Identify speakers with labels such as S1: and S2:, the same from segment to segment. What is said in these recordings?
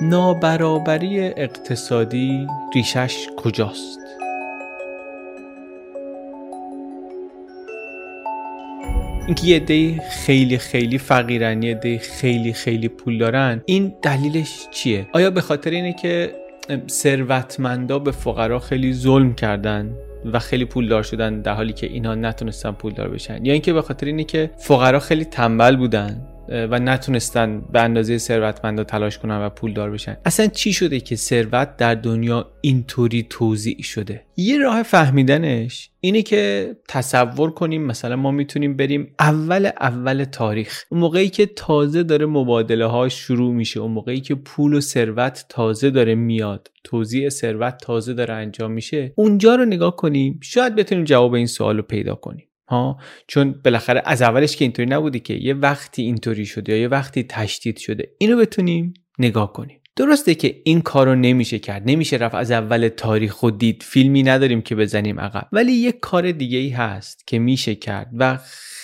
S1: نابرابری اقتصادی ریشش کجاست؟ اینکه یه خیلی خیلی فقیرن یه خیلی خیلی پول دارن این دلیلش چیه؟ آیا به خاطر اینه که ثروتمندا به فقرا خیلی ظلم کردن و خیلی پولدار شدن در حالی که اینها نتونستن پولدار بشن؟ یا اینکه به خاطر اینه که فقرا خیلی تنبل بودن؟ و نتونستن به اندازه ثروتمندا تلاش کنن و پولدار بشن. اصلا چی شده که ثروت در دنیا اینطوری توضیح شده؟ یه راه فهمیدنش اینه که تصور کنیم مثلا ما می‌تونیم بریم اول اول تاریخ. اون موقعی که تازه داره مبادله ها شروع میشه اون موقعی که پول و ثروت تازه داره میاد توزیع ثروت تازه داره انجام میشه اونجا رو نگاه کنیم شاید بتونیم جواب این سوال رو پیدا کنیم. ها؟ چون بالاخره از اولش که اینطوری نبوده که یه وقتی اینطوری شده یا یه وقتی تشدید شده اینو بتونیم نگاه کنیم. درسته که این کارو نمیشه کرد نمیشه رفت از اول تاریخ و دید. فیلمی نداریم که بزنیم عقب. ولی یه کار دیگه ای هست که میشه کرد و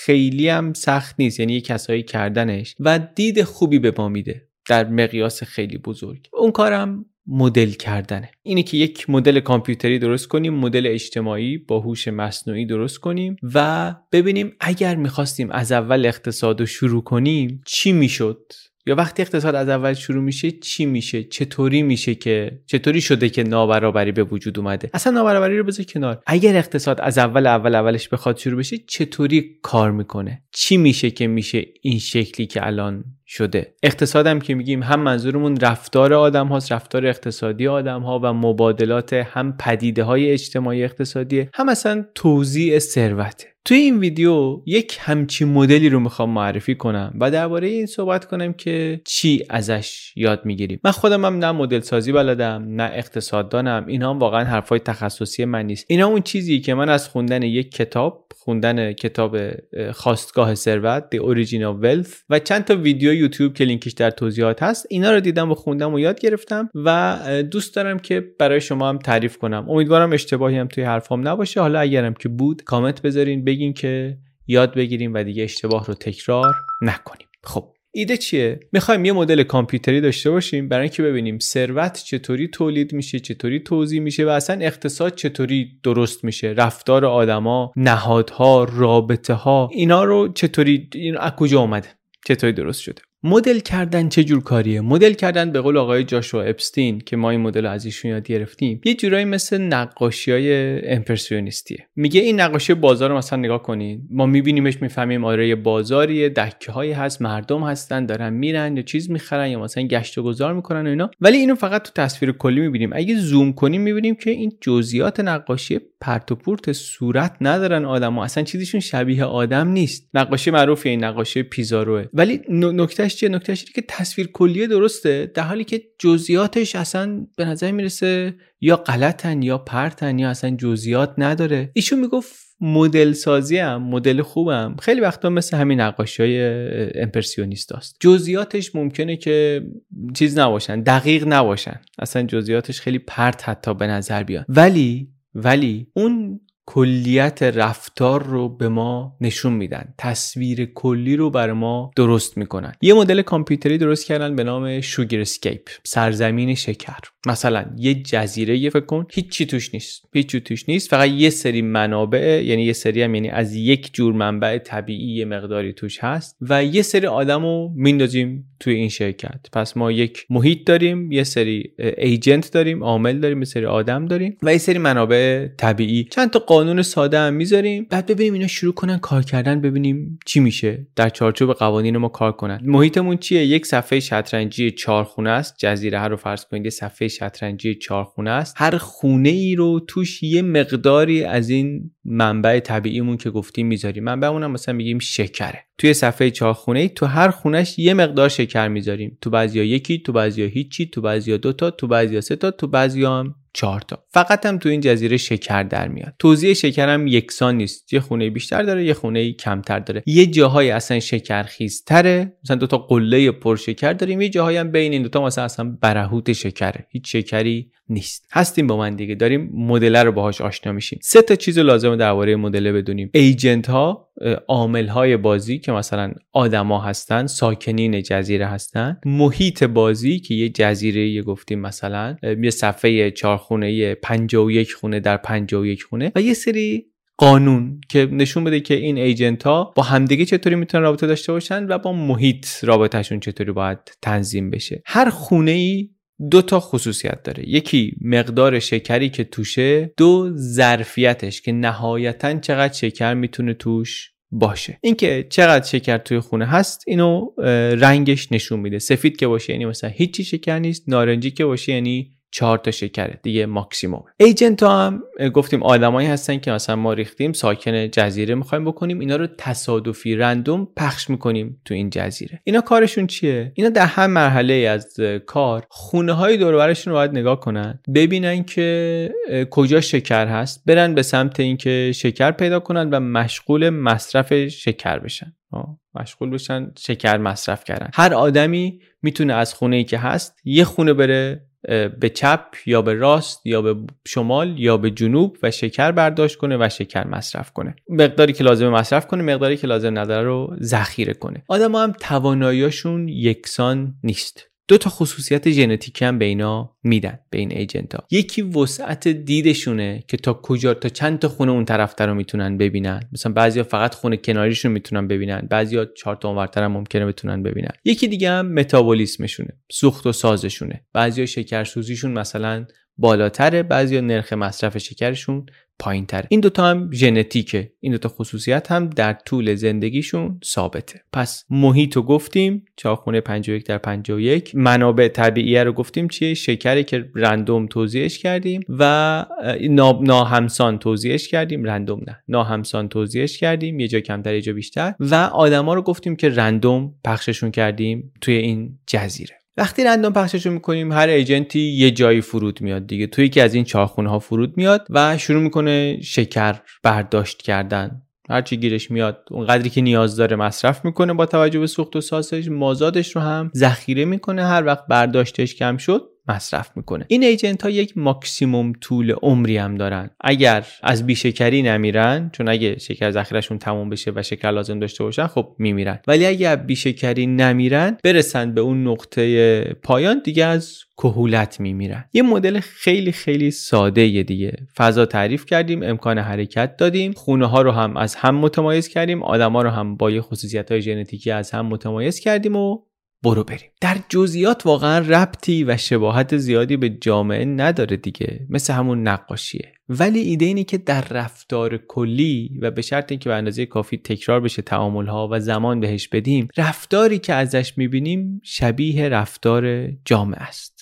S1: خیلی هم سخت نیست. یعنی یه کسایی کردنش و دید خوبی به ما میده در مقیاس خیلی بزرگ. اون کارم مدل کردنه. اینه که یک مدل کامپیوتری درست کنیم مدل اجتماعی با هوش مصنوعی درست کنیم و ببینیم اگر می‌خواستیم از اول اقتصاد رو شروع کنیم چی می‌شد؟ یا وقتی اقتصاد از اول شروع میشه چی میشه؟ چطوری میشه که چطوری شده که نابرابری به وجود اومده؟ اصلا نابرابری رو بذار کنار. اگر اقتصاد از اول اول اولش بخواد شروع بشه چطوری کار می‌کنه؟ چی میشه که میشه این شکلی که الان شده. اقتصادم که میگیم هم منظورمون رفتار آدم هاست رفتار اقتصادی آدم ها و مبادلات هم پدیده های اجتماعی اقتصادی هم اصلا توزیع ثروته. توی این ویدیو یک همچین مدلی رو می‌خوام معرفی کنم و درباره این صحبت کنم که چی ازش یاد می‌گیریم. من خودم هم نه مدل سازی بلدم نه اقتصاددانم. اینا هم واقعا حرفای تخصصی من نیست. اینا اون چیزی که من از خوندن یک کتاب خوندن کتاب خواستگاه ثروت The Origin of Wealth و چند تا ویدیو یوتیوب که لینکش در توضیحات هست اینا رو دیدم و خوندم و یاد گرفتم و دوست دارم که برای شما هم تعریف کنم. امیدوارم اشتباهی هم توی حرفام نباشه. حالا اگرم که بود کامنت بذارین بگین که یاد بگیریم و دیگه اشتباه رو تکرار نکنیم. خب. ایده چیه؟ می‌خوایم یه مدل کامپیوتری داشته باشیم برای اینکه ببینیم ثروت چطوری تولید میشه چطوری توضیح میشه و اصلا اقتصاد چطوری درست میشه رفتار آدما نهادها رابطه ها اینا رو چطوری این از کجا اومده؟ چطوری درست شده؟ مدل کردن چه جور کاریه؟ مدل کردن به قول آقای جاشوا اپستین که ما این مدل از ایشون یاد گرفتیم یه جورایی مثل نقاشی های امپرسیونیستیه. میگه این نقاشی بازار رو مثلا نگاه کنید ما میبینیمش می‌فهمیم آره یه بازاریه دکه هایی هست مردم هستن دارن میرن یا چیز می‌خرن یا مثلا گشت و گذار می‌کنن و اینا. ولی اینو فقط تو تصویر کلی می‌بینیم. اگه زوم کنیم می‌بینیم که این جزئیات نقاشی پرت و پورت صورت ندارن آدم ها. اصلا چیزیشون شبیه آدم نیست. نقاشی معروفه این نقاشی پیزاروه. ولی نکته نکتهش چیه؟ نکتهش که تصویر کلیه درسته در حالی که جزئیاتش اصلا به نظر می‌رسه یا غلطن یا پرتن یا اصلا جزئیات نداره. ایشون می‌گفت مدل سازی هم مدل خوبم. خیلی وقتا مثل همین نقاشی های امپرسیونیست است جزئیاتش ممکنه که چیز نباشن دقیق نباشن. اصلا جزئیاتش خیلی پرت حتی به نظر بیاد. ولی ولی اون کلیت رفتار رو به ما نشون میدن. تصویر کلی رو بر ما درست می‌کنن. یه مدل کامپیوتری درست کردن به نام Sugarscape سرزمین شکر. مثلا یه جزیره یه فکر کن هیچی توش نیست. هیچی توش نیست. فقط یه سری منابع یعنی یه سری هم یعنی از یک جور منبع طبیعی یه مقداری توش هست و یه سری آدم رو میندازیم توی این شرکت. پس ما یک محیط داریم یه سری ایجنت داریم عامل داریم یه سری آدم داریم و یه سری منابع طبیعی. چند تا قانون ساده هم می‌ذاریم. بعد ببینیم اینا شروع کنن کار کردن ببینیم چی میشه. در چارچوب قوانین ما کار کنن. محیطمون چیه؟ یک صفحه شطرنجی چهار خونه است. جزیره رو فرض کنید یه صفحه شطرنجی چهار خونه است. هر خونه ای رو توش یه مقداری از این منبع طبیعیمون که گفتیم می‌ذاریم. منبعمون هم مثلا میگیم شکره. توی صفحه چهار خونه ای تو هر خونش یه مقدار شکر می‌ذاریم. تو بعضیا یکی تو بعضیا هیچی تو بعضیا دوتا تو بعضیا سه تا تو بعضیا هم چهار تا. فقط هم تو این جزیره شکر در میاد. توزیع شکر هم یکسان نیست. یه خونه بیشتر داره یه خونه کمتر داره. یه جاهای اصلا شکر خیزتره مثلا دو تا قله پر شکر داریم. یه جاهایی هم بین این دو تا مثلا اصلا برهوت شکره. هیچ شکری نیست. هستیم با من دیگه. داریم مدل رو باهاش آشنا میشیم. سه تا چیز لازمه درباره مدل بدونیم. ایجنت ها عامل های بازی که مثلا آدما هستن ساکنین جزیره هستن محیط بازی که یه جزیره یه گفتیم مثلا یه صفحه خونه 51 خونه در 51 خونه و یه سری قانون که نشون بده که این ایجنت ها با همدیگه چطوری می‌تونن رابطه داشته باشن و با محیط رابطهشون چطوری باید تنظیم بشه. هر خونه ای دو تا خصوصیت داره. یکی مقدار شکری که توشه دو ظرفیتش که نهایتا چقدر شکر می‌تونه توش باشه. اینکه چقدر شکر توی خونه هست اینو رنگش نشون میده. سفید که باشه یعنی مثلا هیچی شکر نیست نارنجی که باشه یعنی چهار تا شکره دیگه ماکسیموم. ایجنت ها هم گفتیم آدمایی هستن که مثلا ما ریختیم ساکن جزیره می‌خوایم بکنیم اینا رو تصادفی رندوم پخش می‌کنیم تو این جزیره. اینا کارشون چیه؟ اینا در هر مرحله از کار خونه های دور رو باید نگاه کنن ببینن که کجا شکر هست برن به سمت اینکه شکر پیدا کنن و مشغول مصرف شکر بشن. مشغول بشن شکر مصرف کردن. هر آدمی می‌تونه از خونه ای که هست یه خونه بره به چپ یا به راست یا به شمال یا به جنوب و شکر برداشت کنه و شکر مصرف کنه. مقداری که لازم مصرف کنه مقداری که لازم نداره رو ذخیره کنه. آدم هم تواناییشون یکسان نیست. دو تا خصوصیت ژنتیکی هم به اینا میدن به این ایجنت ها یکی وسعت دیدشونه که تا کجا تا چند تا خونه اون طرف رو می‌تونن ببینن. مثلا بعضیا فقط خونه کناریشون می‌تونن ببینن بعضیا چهار تا اونورتر هم ممکنه بتونن ببینن. یکی دیگه هم متابولیسمشونه سوخت و سازشونه. بعضیا شکرسوزیشون مثلا بالاتره بعضیا نرخ مصرف شکرشون پایین تره این دوتا هم ژنتیکه. این دوتا خصوصیت هم در طول زندگیشون ثابته. پس محیط رو گفتیم چاخونه 51 در 51 منابع طبیعی رو گفتیم چیه؟ شکری که رندوم توضیحش کردیم و ناهمسان توضیحش کردیم. رندوم نه ناهمسان توضیحش کردیم. یه جا کمتر یه جا بیشتر. و آدما رو گفتیم که رندوم پخششون کردیم توی این جزیره. وقتی رندوم پخششو می‌کنیم هر ایجنتی یه جایی فرود میاد دیگه. توی یکی از این چهارخونه ها فرود میاد و شروع می‌کنه شکر برداشت کردن. هرچی گیرش میاد اون قدری که نیاز داره مصرف می‌کنه با توجه به سوخت و ساسش. مازادش رو هم ذخیره می‌کنه. هر وقت برداشتش کم شد مصرف می‌کنه. این ایجنت ها یک ماکسیموم طول عمری هم دارن. اگر از بیشکری نمیرن چون اگه شکر ذخیرشون تموم بشه و شکر لازم داشته باشن خب میمیرن. ولی اگر بیشکری نمیرن برسن به اون نقطه پایان دیگه از کهولت میمیرن. یه مدل خیلی خیلی ساده یه دیگه. فضا تعریف کردیم امکان حرکت دادیم خونه ها رو هم از هم متمایز کردیم آدما رو هم با یه خصوصیت های ژنتیکی از هم متمایز کردیم و برو بریم. در جزئیات واقعا ربطی و شباهت زیادی به جامعه نداره دیگه. مثل همون نقاشیه. ولی ایده اینه که در رفتار کلی و به شرط اینکه به اندازه کافی تکرار بشه تعامل ها و زمان بهش بدیم رفتاری که ازش می‌بینیم شبیه رفتار جامعه است.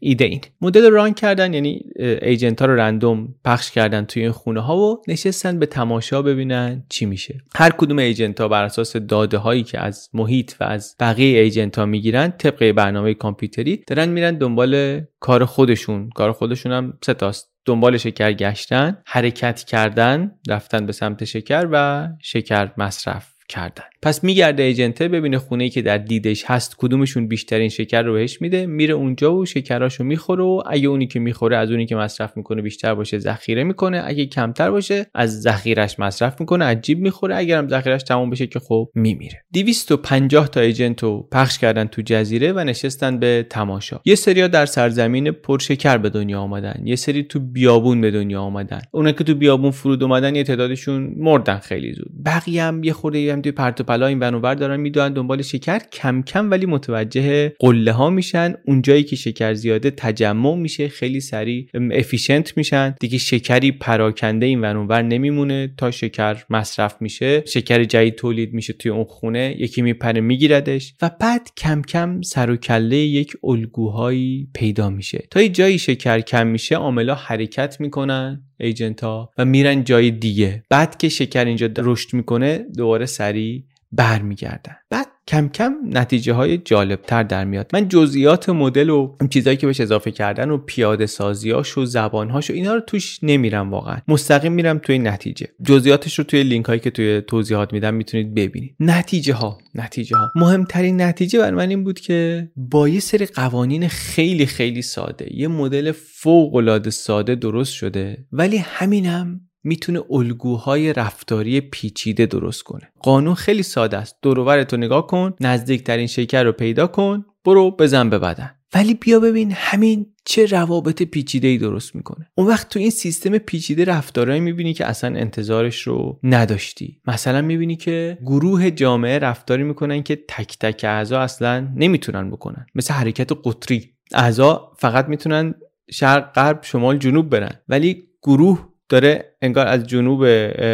S1: ایده این. مدل ران کردن یعنی ایجنت ها رو رندوم پخش کردن توی این خونه ها و نشستن به تماشا ببینن چی میشه. هر کدوم ایجنت ها بر اساس داده هایی که از محیط و از بقیه ایجنت ها می‌گیرن طبق برنامه کامپیوتری دارن میرن دنبال کار خودشون. کار خودشون هم سه تاست. دنبال شکر گشتن حرکت کردن رفتن به سمت شکر و شکر مصرف. کردن. پس میگرده agent ه ببینه خونه ای که در دیدش هست کدومشون بیشترین شکر رو بهش میده میره اونجا و شکراشو می‌خوره و اگه اونی که می‌خوره از اونی که مصرف می‌کنه بیشتر باشه ذخیره می‌کنه اگه کمتر باشه از ذخیرش مصرف می‌کنه عجیب می‌خوره اگرم ذخیرش تموم بشه که خب میمیره. 250 تا agent رو پخش کردن تو جزیره و نشستن به تماشا. یه سریا در سرزمین پرشکر به دنیا آمدن یه سری تو بیابون به دنیا آمدن. اونا که تو بیابون فرود اومدن یه تعدادشون مردن خیلی زود. بقیه هم یه خورده توی پرت پلا این ور دارن می‌دونن دنبال شکر کم کم ولی متوجه قله ها میشن. اونجایی که شکر زیاده تجمع میشه خیلی سریع efficient میشن. دیگه شکری پراکنده این ور نمیمونه. تا شکر مصرف میشه شکر جدید تولید میشه توی اون خونه یکی میپره میگیردش و بعد کم کم سر و کله یک الگوهایی پیدا میشه. تا یه جایی شکر کم میشه عاملا حرکت می‌کنن. ایجنت ها و میرن جای دیگه. بعد که شکر اینجا رشد می‌کنه دوباره سریع برمیگردن. بعد کم کم نتیجه های جالب تر در میاد. من جزئیات مدل و چیزایی که بهش اضافه کردن و پیاده سازیاش و زبانهاش و اینا رو توش نمیرم واقعا. مستقیم میرم توی نتیجه. جزئیاتش رو توی لینک هایی که توی توضیحات میدم می‌تونید ببینید. نتیجه ها نتیجه ها مهمترین نتیجه بر من این بود که با یه سری قوانین خیلی خیلی ساده یه مدل فوق العاده ساده درست شده ولی همینم می‌تونه الگوهای رفتاری پیچیده درست کنه. قانون خیلی ساده است. دور تو نگاه کن نزدیکترین شکر رو پیدا کن برو بزن به بدن. ولی بیا ببین همین چه روابط پیچیده ای درست می‌کنه. اون وقت تو این سیستم پیچیده رفتارهایی می‌بینی که اصلا انتظارش رو نداشتی. مثلا می‌بینی که گروه جامعه رفتاری می‌کنن که تک تک اعضا اصلا نمی‌تونن بکنن. مثل حرکت قطری. اعضا فقط می‌تونن شرق غرب شمال جنوب برن. ولی گروه داره انگار از جنوب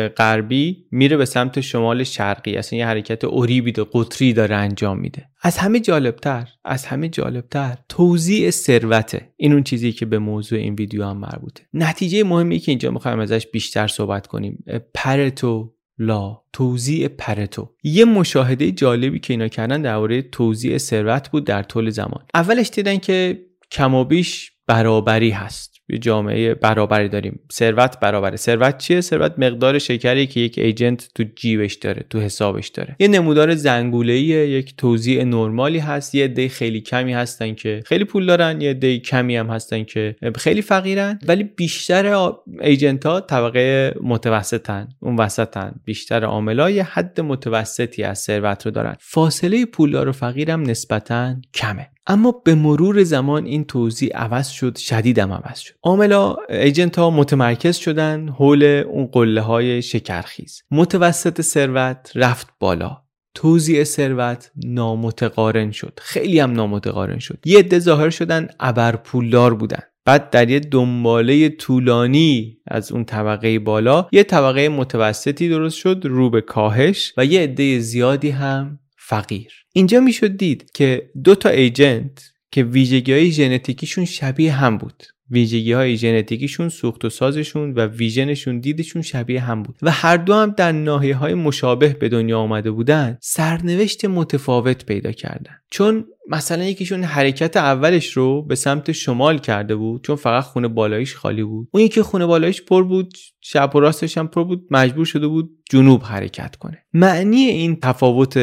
S1: غربی میره به سمت شمال شرقی. اصلا یه حرکت اوریبی و قطری داره انجام میده. از همه جالبتر از همه جالبتر توزیع ثروته. این اون چیزی که به موضوع این ویدیو هم مربوطه. نتیجه مهمی که اینجا می‌خوایم ازش بیشتر صحبت کنیم. پرتو لا توزیع پرتو. یه مشاهده جالبی که اینا کردن درباره توزیع ثروت بود در طول زمان. اولش دیدن که کم و بیش برابری هست. یه جامعه برابری داریم. ثروت برابره. ثروت چیه؟ ثروت مقدار شکری که یک ایجنت تو جیبش داره تو حسابش داره. یه نمودار زنگوله یک توزیع نرمالی هست یه عده خیلی کمی هستن که خیلی پول دارن یه عده کمی هم هستن که خیلی فقیرن ولی بیشتر ایجنت ها طبقه متوسطن اون وسطن. بیشتر عاملا حد متوسطی از ثروت رو دارن. فاصله پولدار و فقیرم نسبتا کمه. اما به مرور زمان این توضیح عوض شد شدیدم عوض شد. عاملا ایجنت ها متمرکز شدن حول اون قله های شکرخیز. متوسط ثروت رفت بالا. توزیع ثروت نامتقارن شد. خیلی هم نامتقارن شد. یه عده ظاهر شدن ابر پولدار بودن. بعد در یه دنباله طولانی از اون طبقه بالا یه طبقه متوسطی درست شد رو به کاهش و یه عده زیادی هم فقیر. اینجا می‌شد دید که دو تا ایجنت که ویژگی های ژنتیکیشون شبیه هم بود. ویژگی های ژنتیکیشون سوخت و سازشون و ویژنشون دیدشون شبیه هم بود. و هر دو هم در ناحیه های مشابه به دنیا آمده بودن سرنوشت متفاوت پیدا کردن. چون مثلا یکیشون حرکت اولش رو به سمت شمال کرده بود چون فقط خونه بالایش خالی بود. اون یکی خونه بالایش پر بود شب و راستش هم پر بود مجبور شده بود جنوب حرکت کنه. معنی این تفاوت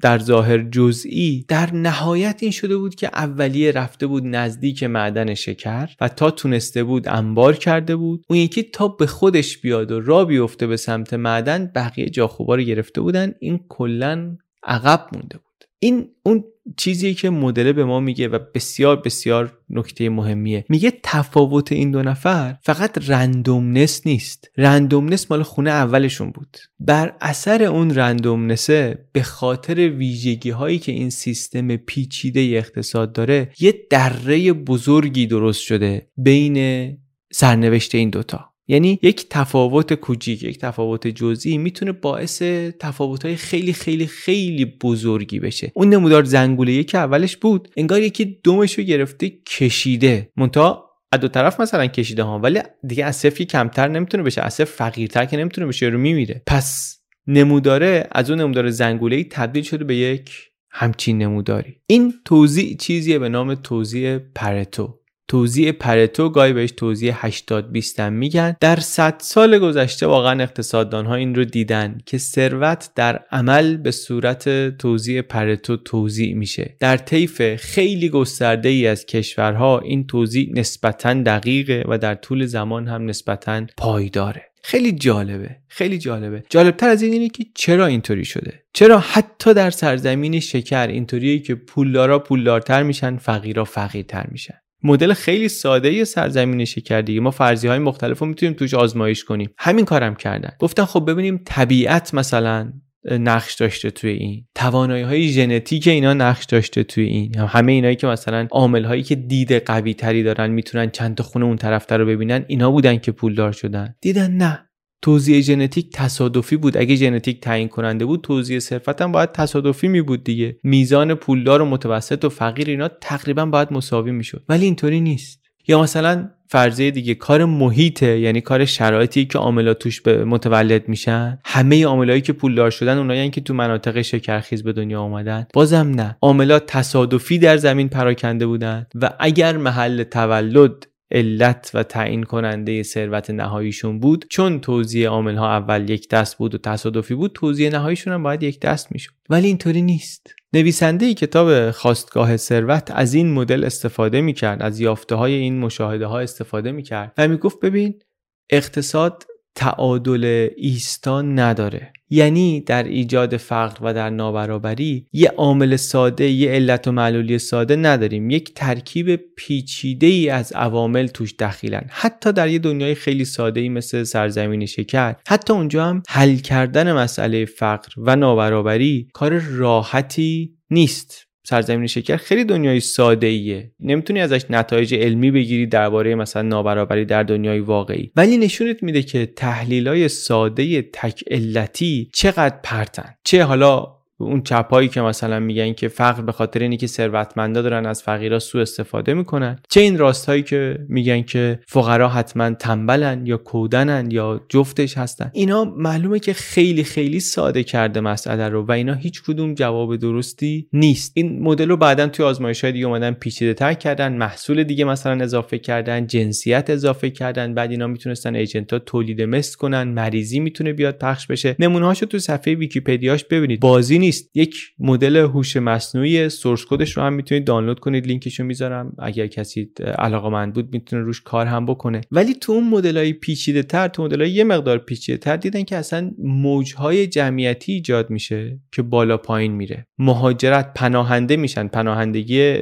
S1: در ظاهر جزئی در نهایت این شده بود که اولیه رفته بود نزدیک معدن شکر و تا تونسته بود انبار کرده بود. اون یکی تا به خودش بیاد و را بیفته به سمت معدن بقیه جا رو گرفته بودن. این کلا عقب مونده بود. این اون چیزی که مدل به ما میگه و بسیار بسیار نکته مهمیه. میگه تفاوت این دو نفر فقط رندومنس نیست. رندومنس مال خونه اولشون بود. بر اثر اون رندومنسه به خاطر ویژگی هایی که این سیستم پیچیده اقتصاد داره یه دره بزرگی درست شده بین سرنوشت این دوتا. یعنی یک تفاوت کوچیک یک تفاوت جزئی می‌تونه باعث تفاوتهای خیلی خیلی خیلی بزرگی بشه. اون نمودار زنگوله که اولش بود. انگار یکی دومش رو گرفته کشیده. منتها از دو طرف مثلا کشیده ها ولی دیگه از صفری کمتر نمی‌تونه بشه از صفر فقیرتر که نمی‌تونه بشه رو میمیره. پس نموداره از اون نمودار زنگوله تبدیل شده به یک همچین نموداری. این توضیح چیزیه به نام توضیح پرتو. توزیع پرتو گاهی بهش توزیع 80 20 میگن. در 100 سال گذشته واقعا اقتصاددان ها این رو دیدن که ثروت در عمل به صورت توزیع پرتو توزیع میشه. در طیف خیلی گسترده ای از کشورها این توزیع نسبتا دقیقه و در طول زمان هم نسبتا پایداره. خیلی جالبه خیلی جالبه. جالبتر از این اینه که چرا اینطوری شده؟ چرا حتی در سرزمین شکر اینطوریه که پولدارا پولدارتر میشن فقیرا فقیرتر میشن؟ مدل خیلی ساده سرزمین شکر ما فرضی های مختلف رو می‌تونیم توش آزمایش کنیم. همین کارم کردن. گفتن خب ببینیم طبیعت مثلا نقش داشته توی این. توانایی های ژنتیک اینا نقش داشته توی این. همه اینایی که مثلا عامل هایی که دید قوی تری دارن می‌تونن چند تا خونه اون طرف رو ببینن اینا بودن که پولدار شدن. دیدن نه. توزیع ژنتیک تصادفی بود. اگه ژنتیک تعیین کننده بود توزیع صرفت هم باید تصادفی می بود دیگه. میزان پولدار و متوسط و فقیر اینا تقریبا باید مساوی می‌شد ولی اینطوری نیست. یا مثلا فرضیه دیگه کار محیطه یعنی کار شرایطی که عاملا توش به متولد میشن. همه عاملایی که پولدار شدن اونایی که تو مناطق شکرخیز به دنیا اومدن. بازم نه. عاملا تصادفی در زمین پراکنده بودن و اگر محل تولد علت و تعیین کننده ثروت نهاییشون بود. چون توزیع عامل ها اول یک دست بود و تصادفی بود توزیع نهاییشون هم باید یک دست می‌شد. ولی اینطوری نیست. نویسنده کتاب خواستگاه ثروت از این مدل استفاده می‌کرد از یافته های این مشاهده ها استفاده می‌کرد و می‌گفت ببین اقتصاد تعادل ایستا نداره. یعنی در ایجاد فقر و در نابرابری یه عامل ساده یه علت و معلولی ساده نداریم. یک ترکیب پیچیده ای از عوامل توش دخیلن. حتی در یه دنیای خیلی ساده ای مثل سرزمین شکر حتی اونجا هم حل کردن مسئله فقر و نابرابری کار راحتی نیست. سرزمین شکر خیلی دنیای ساده ایه نمی‌تونی ازش نتایج علمی بگیری درباره مثلا نابرابری در دنیای واقعی. ولی نشونت میده که تحلیل های ساده تک علتی چقدر پرتن. چه حالا اون چپایی که مثلا میگن که فقر به خاطر اینی که ثروتمندا دارن از فقیرا سوء استفاده می‌کنن. چه این راستهایی که میگن که فقرا حتما تنبلن یا کودنن یا جفتش هستن؟ اینا معلومه که خیلی خیلی ساده کرده مسئله رو و اینا هیچ کدوم جواب درستی نیست. این مدل رو بعدا توی آزمایش های دیگه اومدن پیچیده تر کردن محصول دیگه مثلا اضافه کردن جنسیت اضافه کردن بعد اینا می‌تونستن ایجنت تولید مثل کنن مریضی می‌تونه بیاد پخش بشه. نمونه هاشو تو صفحه ویکیپدیاش ببینید. بازی نیست. یک مدل هوش مصنوعی سورس کدش رو هم می‌تونید دانلود کنید. لینکش رو می‌ذارم. اگر کسی علاقه بود می‌تونه روش کار هم بکنه. ولی تو اون مدل های پیچیده تر تو مدل های یه مقدار پیچیده تر دیدن که اصلا موجهای جمعیتی ایجاد میشه که بالا پایین میره. مهاجرت پناهنده میشن. پناهندگی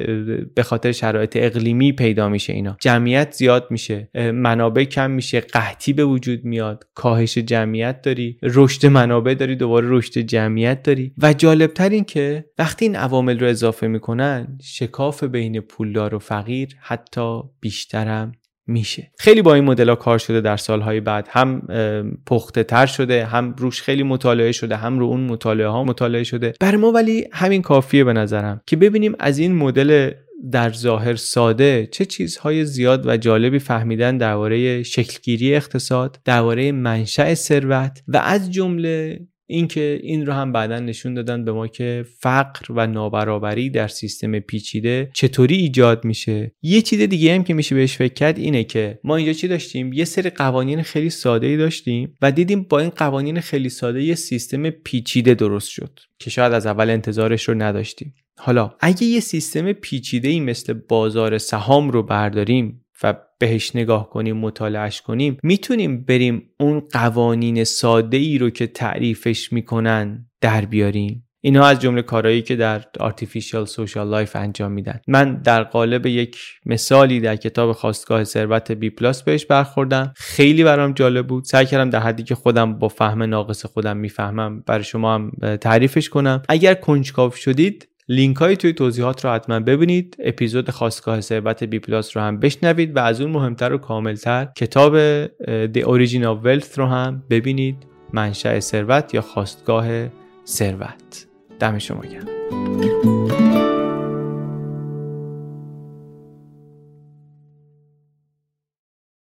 S1: به خاطر شرایط اقلیمی پیدا میشه اینا. جمعیت زیاد میشه. منابع کم میشه. قحطی به وجود میاد. کاهش جمعیت داری. رشد منابع داری. دوباره رشد جمعیت داری. و جالبتر این که وقتی این عوامل رو اضافه می‌کنن شکاف بین پولدار و فقیر حتی بیشترم میشه. خیلی با این مدل کار شده در سالهای بعد. هم پخته تر شده هم روش خیلی مطالعه شده هم رو اون مطالعه ها مطالعه شده. بر ما ولی همین کافیه به نظرم که ببینیم از این مدل در ظاهر ساده چه چیزهای زیاد و جالبی فهمیدن درباره شکلگیری اقتصاد درباره منشأ ثروت و از جمله اینکه این رو هم بعدا نشون دادن به ما که فقر و نابرابری در سیستم پیچیده چطوری ایجاد میشه. یه چیز دیگه هم که میشه بهش فکر کرد اینه که ما اینجا چی داشتیم؟ یه سری قوانین خیلی ساده ای داشتیم و دیدیم با این قوانین خیلی ساده یه سیستم پیچیده درست شد که شاید از اول انتظارش رو نداشتیم. حالا اگه یه سیستم پیچیده ای مثل بازار سهام رو برداریم و بهش نگاه کنیم مطالعهش کنیم می‌تونیم بریم اون قوانین ساده ای رو که تعریفش می‌کنن در بیاریم. اینها از جمله کارهایی که در Artificial Social Life انجام میدن. من در قالب یک مثالی در کتاب خواستگاه ثروت بی پلاس بهش برخوردم. خیلی برام جالب بود. سعی کردم در حدی که خودم با فهم ناقص خودم می‌فهمم. برای شما هم تعریفش کنم. اگر کنجکاو شدید لینک های توی توضیحات رو حتما ببینید. اپیزود خواستگاه ثروت بی پلاس رو هم بشنوید و از اون مهمتر و کاملتر کتاب The Origin of Wealth رو هم ببینید. منشأ ثروت یا خواستگاه ثروت. دم شما گرم.